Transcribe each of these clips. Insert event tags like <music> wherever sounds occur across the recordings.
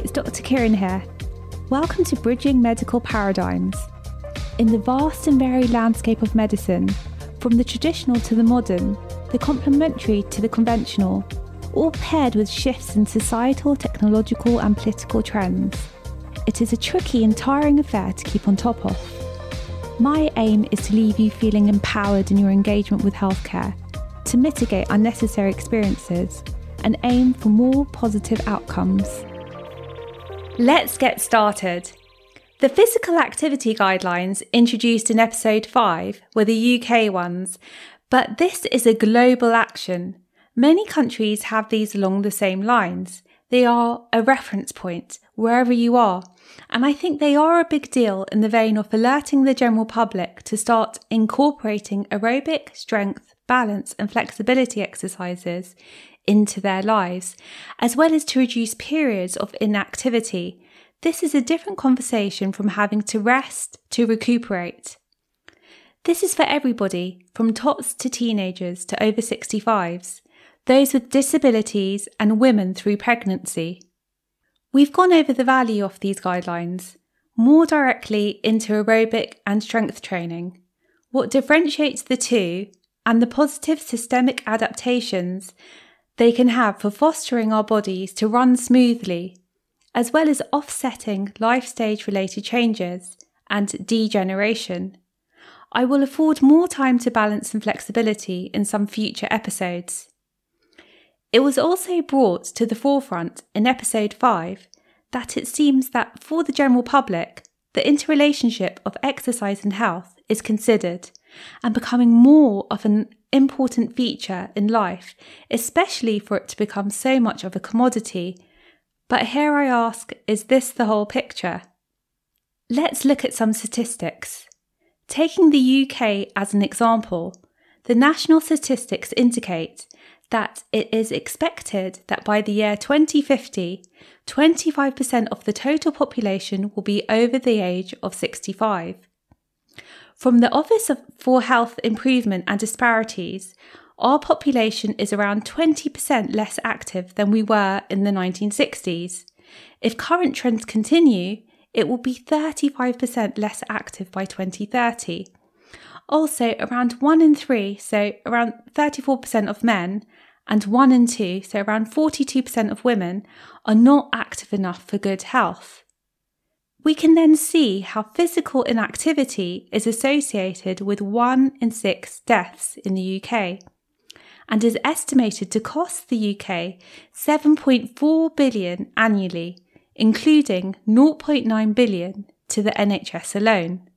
it's Dr. Kirren here. Welcome to Bridging Medical Paradigms. In the vast and varied landscape of medicine, from the traditional to the modern, the complementary to the conventional, all paired with shifts in societal, technological, and political trends, it is a tricky and tiring affair to keep on top of. My aim is to leave you feeling empowered in your engagement with healthcare, to mitigate unnecessary experiences, and aim for more positive outcomes. Let's get started. The physical activity guidelines introduced in episode 5 were the UK ones, but this is a global action. Many countries have these along the same lines. They are a reference point wherever you are, and I think they are a big deal in the vein of alerting the general public to start incorporating aerobic, strength, balance, and flexibility exercises into their lives, as well as to reduce periods of inactivity. This is a different conversation from having to rest to recuperate. This is for everybody, from tots to teenagers to over 65s, those with disabilities and women through pregnancy. We've gone over the value of these guidelines, more directly into aerobic and strength training, what differentiates the two, and the positive systemic adaptations they can have for fostering our bodies to run smoothly, as well as offsetting life stage related changes and degeneration. I will afford more time to balance and flexibility in some future episodes. It was also brought to the forefront in episode 5 that it seems that for the general public, the interrelationship of exercise and health is considered and becoming more of an important feature in life, especially for it to become so much of a commodity. But here I ask is this the whole picture? Let's look at some statistics. Taking the UK as an example, the national statistics indicate that it is expected that by the year 2050, 25% of the total population will be over the age of 65. From the Office for Health Improvement and Disparities, our population is around 20% less active than we were in the 1960s. If current trends continue, it will be 35% less active by 2030. Also, around 1 in 3, so around 34% of men, and 1 in 2, so around 42% of women, are not active enough for good health. We can then see how physical inactivity is associated with 1 in 6 deaths in the UK and is estimated to cost the UK 7.4 billion annually, including 0.9 billion to the NHS alone.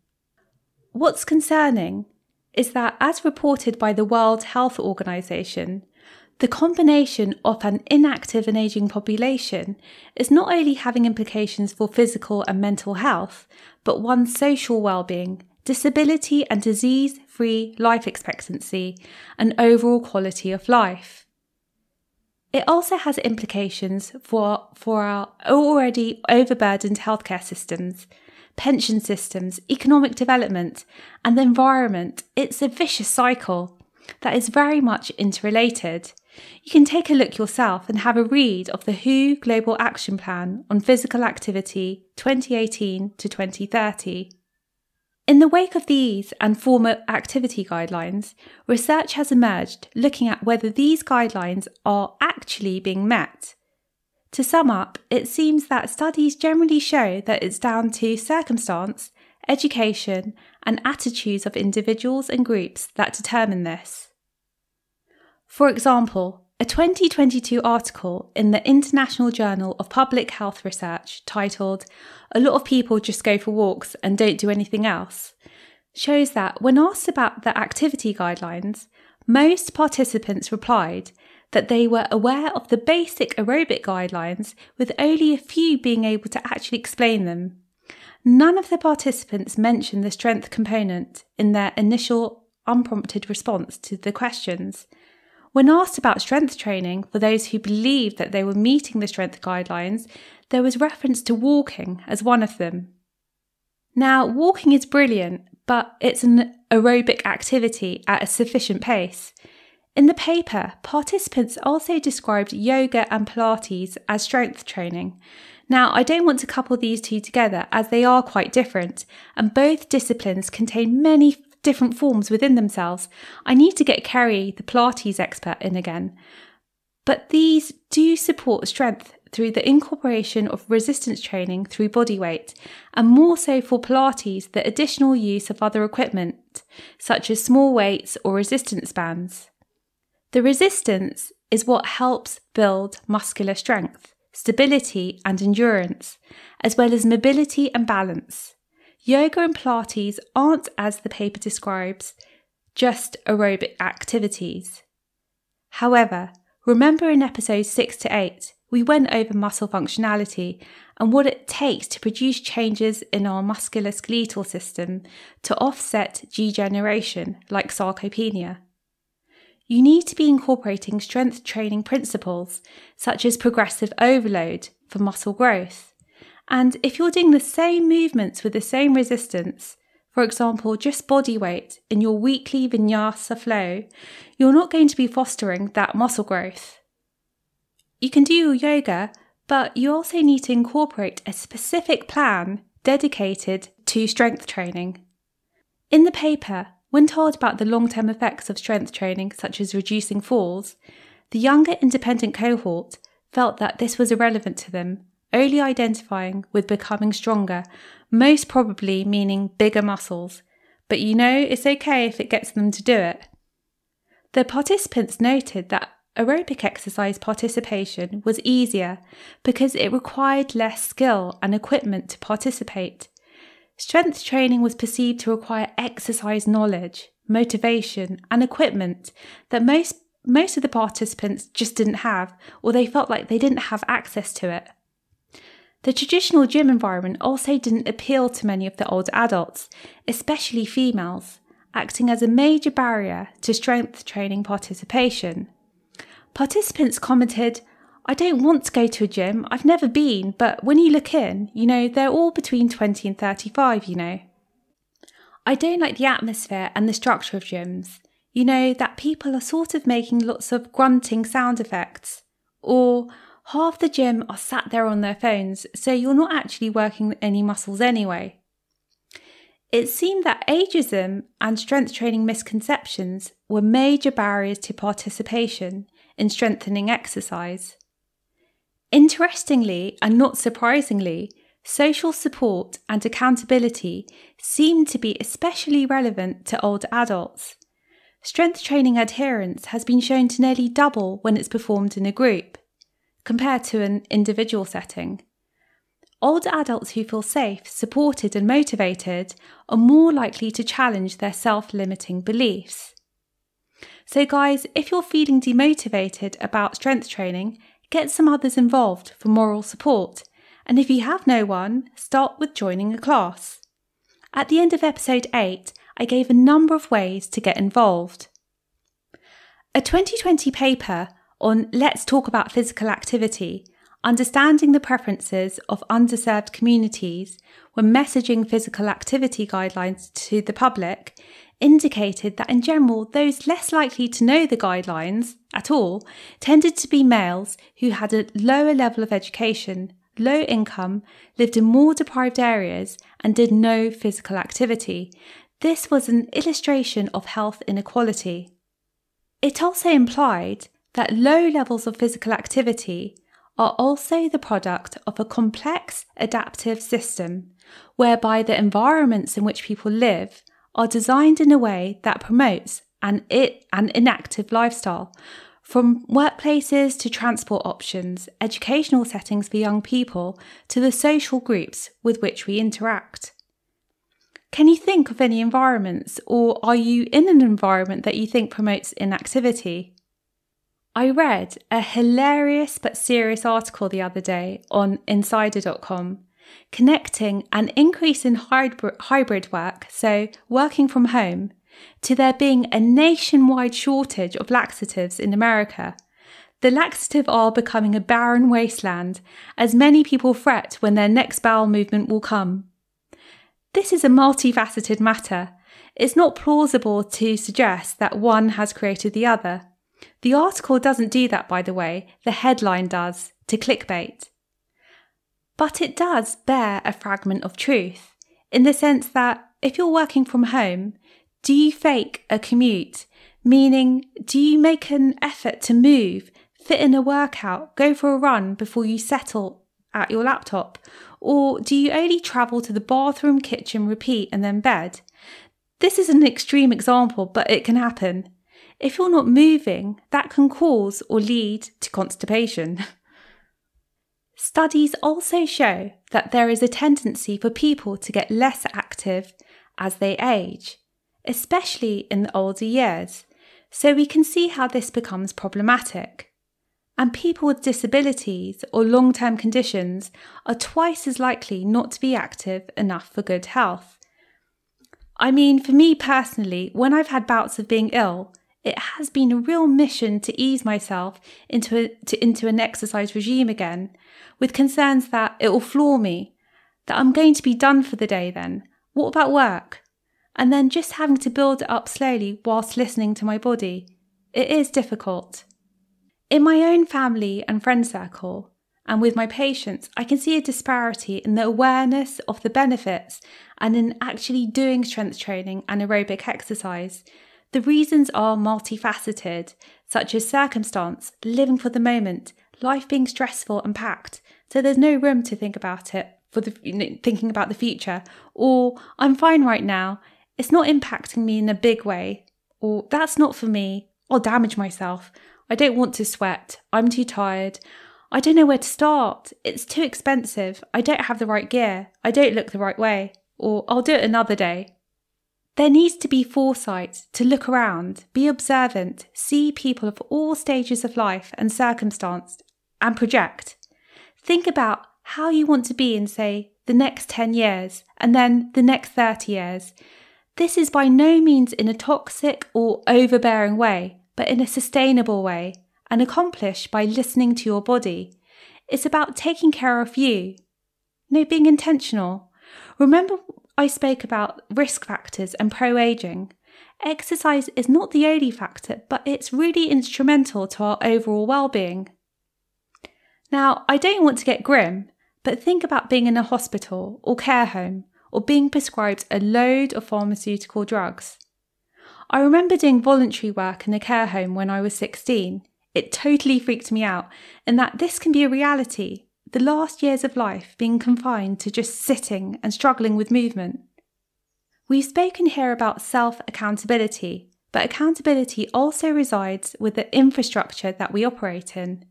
What's concerning is that, as reported by the World Health Organization, the combination of an inactive and aging population is not only having implications for physical and mental health, but one's social well-being, disability and disease-free life expectancy, and overall quality of life. It also has implications for, for our already overburdened healthcare systems, pension systems, economic development, and the environment. It's a vicious cycle that is very much interrelated. You can take a look yourself and have a read of the WHO Global Action Plan on Physical Activity 2018 to 2030. In the wake of these and former activity guidelines, research has emerged looking at whether these guidelines are actually being met. To sum up, it seems that studies generally show that it's down to circumstance, education, and attitudes of individuals and groups that determine this. For example, a 2022 article in the International Journal of Public Health Research titled A Lot of People Just Go for Walks and Don't Do Anything Else shows that when asked about the activity guidelines, most participants replied that they were aware of the basic aerobic guidelines, with only a few being able to actually explain them. None of the participants mentioned the strength component in their initial unprompted response to the questions. When asked about strength training for those who believed that they were meeting the strength guidelines, there was reference to walking as one of them. Now, walking is brilliant, but it's an aerobic activity at a sufficient pace. In the paper, participants also described yoga and Pilates as strength training. Now, I don't want to couple these two together as they are quite different, and both disciplines contain many different forms within themselves. I need to get Kerry, the Pilates expert, in again. But these do support strength through the incorporation of resistance training through body weight, and more so for Pilates, the additional use of other equipment, such as small weights or resistance bands. The resistance is what helps build muscular strength, stability, and endurance, as well as mobility and balance. Yoga and Pilates aren't, as the paper describes, just aerobic activities. However, remember in episodes 6 to 8, we went over muscle functionality and what it takes to produce changes in our musculoskeletal system to offset degeneration like sarcopenia. You need to be incorporating strength training principles such as progressive overload for muscle growth and if you're doing the same movements with the same resistance, for example, just body weight in your weekly vinyasa flow, you're not going to be fostering that muscle growth. You can do your yoga, but you also need to incorporate a specific plan dedicated to strength training. In the paper, when told about the long term effects of strength training, such as reducing falls, the younger independent cohort felt that this was irrelevant to them only identifying with becoming stronger, most probably meaning bigger muscles, but you know it's okay if it gets them to do it. The participants noted that aerobic exercise participation was easier because it required less skill and equipment to participate. Strength training was perceived to require exercise knowledge, motivation, and equipment that most most of the participants just didn't have, or they felt like they didn't have access to it. The traditional gym environment also didn't appeal to many of the older adults, especially females, acting as a major barrier to strength training participation. Participants commented, I don't want to go to a gym, I've never been, but when you look in, you know, they're all between 20 and 35, you know. I don't like the atmosphere and the structure of gyms. You know, that people are sort of making lots of grunting sound effects. Or, half the gym are sat there on their phones, so you're not actually working any muscles anyway. It seemed that ageism and strength training misconceptions were major barriers to participation in strengthening exercise. Interestingly, and not surprisingly, social support and accountability seem to be especially relevant to older adults. Strength training adherence has been shown to nearly double when it's performed in a group compared to an individual setting. Older adults who feel safe, supported, and motivated are more likely to challenge their self limiting beliefs. So, guys, if you're feeling demotivated about strength training, get some others involved for moral support. And if you have no one, start with joining a class. At the end of episode 8, I gave a number of ways to get involved. A 2020 paper on Let's Talk About Physical Activity, understanding the preferences of underserved communities when messaging physical activity guidelines to the public, indicated that in general, those less likely to know the guidelines at all tended to be males who had a lower level of education, low income, lived in more deprived areas, and did no physical activity. This was an illustration of health inequality. It also implied that low levels of physical activity are also the product of a complex adaptive system whereby the environments in which people live are designed in a way that promotes an, it, an inactive lifestyle. From workplaces to transport options, educational settings for young people, to the social groups with which we interact. Can you think of any environments, or are you in an environment that you think promotes inactivity? I read a hilarious but serious article the other day on insider.com connecting an increase in hybrid work, so working from home, to there being a nationwide shortage of laxatives in America. The laxative are becoming a barren wasteland as many people fret when their next bowel movement will come. This is a multifaceted matter. It's not plausible to suggest that one has created the other. The article doesn't do that, by the way, the headline does, to clickbait. But it does bear a fragment of truth in the sense that if you're working from home, do you fake a commute? Meaning, do you make an effort to move, fit in a workout, go for a run before you settle at your laptop? Or do you only travel to the bathroom, kitchen, repeat, and then bed? This is an extreme example, but it can happen. If you're not moving, that can cause or lead to constipation. <laughs> Studies also show that there is a tendency for people to get less active as they age, especially in the older years, so we can see how this becomes problematic. And people with disabilities or long term conditions are twice as likely not to be active enough for good health. I mean, for me personally, when I've had bouts of being ill, it has been a real mission to ease myself into, a, to, into an exercise regime again, with concerns that it will floor me, that I'm going to be done for the day then. What about work? And then just having to build it up slowly whilst listening to my body. It is difficult. In my own family and friend circle, and with my patients, I can see a disparity in the awareness of the benefits and in actually doing strength training and aerobic exercise. The reasons are multifaceted, such as circumstance, living for the moment, life being stressful and packed, so there's no room to think about it for the thinking about the future, or I'm fine right now, it's not impacting me in a big way, or that's not for me, I'll damage myself. I don't want to sweat, I'm too tired, I don't know where to start. It's too expensive. I don't have the right gear. I don't look the right way. Or I'll do it another day. There needs to be foresight to look around, be observant, see people of all stages of life and circumstance, and project. Think about how you want to be in, say, the next 10 years and then the next 30 years. This is by no means in a toxic or overbearing way, but in a sustainable way and accomplished by listening to your body. It's about taking care of you. No, being intentional. Remember, I spoke about risk factors and pro aging. Exercise is not the only factor, but it's really instrumental to our overall well being. Now, I don't want to get grim, but think about being in a hospital or care home or being prescribed a load of pharmaceutical drugs. I remember doing voluntary work in a care home when I was 16 it totally freaked me out, and that this can be a reality, the last years of life being confined to just sitting and struggling with movement. We've spoken here about self accountability, but accountability also resides with the infrastructure that we operate in.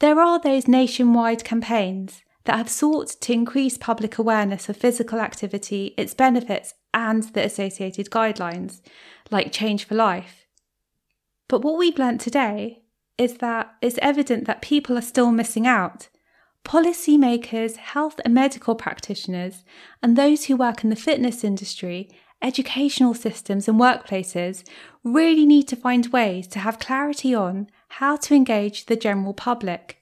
There are those nationwide campaigns that have sought to increase public awareness of physical activity, its benefits, and the associated guidelines, like Change for Life. But what we've learnt today is that it's evident that people are still missing out. Policymakers, health and medical practitioners, and those who work in the fitness industry, educational systems, and workplaces really need to find ways to have clarity on how to engage the general public.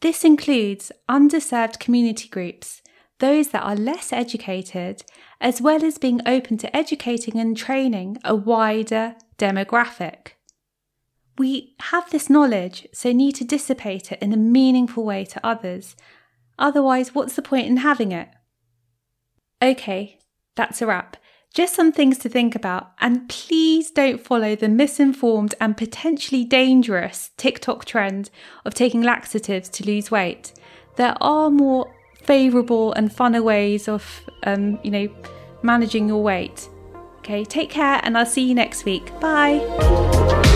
This includes underserved community groups, those that are less educated, as well as being open to educating and training a wider demographic. We have this knowledge, so need to dissipate it in a meaningful way to others. Otherwise, what's the point in having it? Okay, that's a wrap. Just some things to think about, and please don't follow the misinformed and potentially dangerous TikTok trend of taking laxatives to lose weight. There are more favourable and funner ways of, um, you know, managing your weight. Okay, take care, and I'll see you next week. Bye.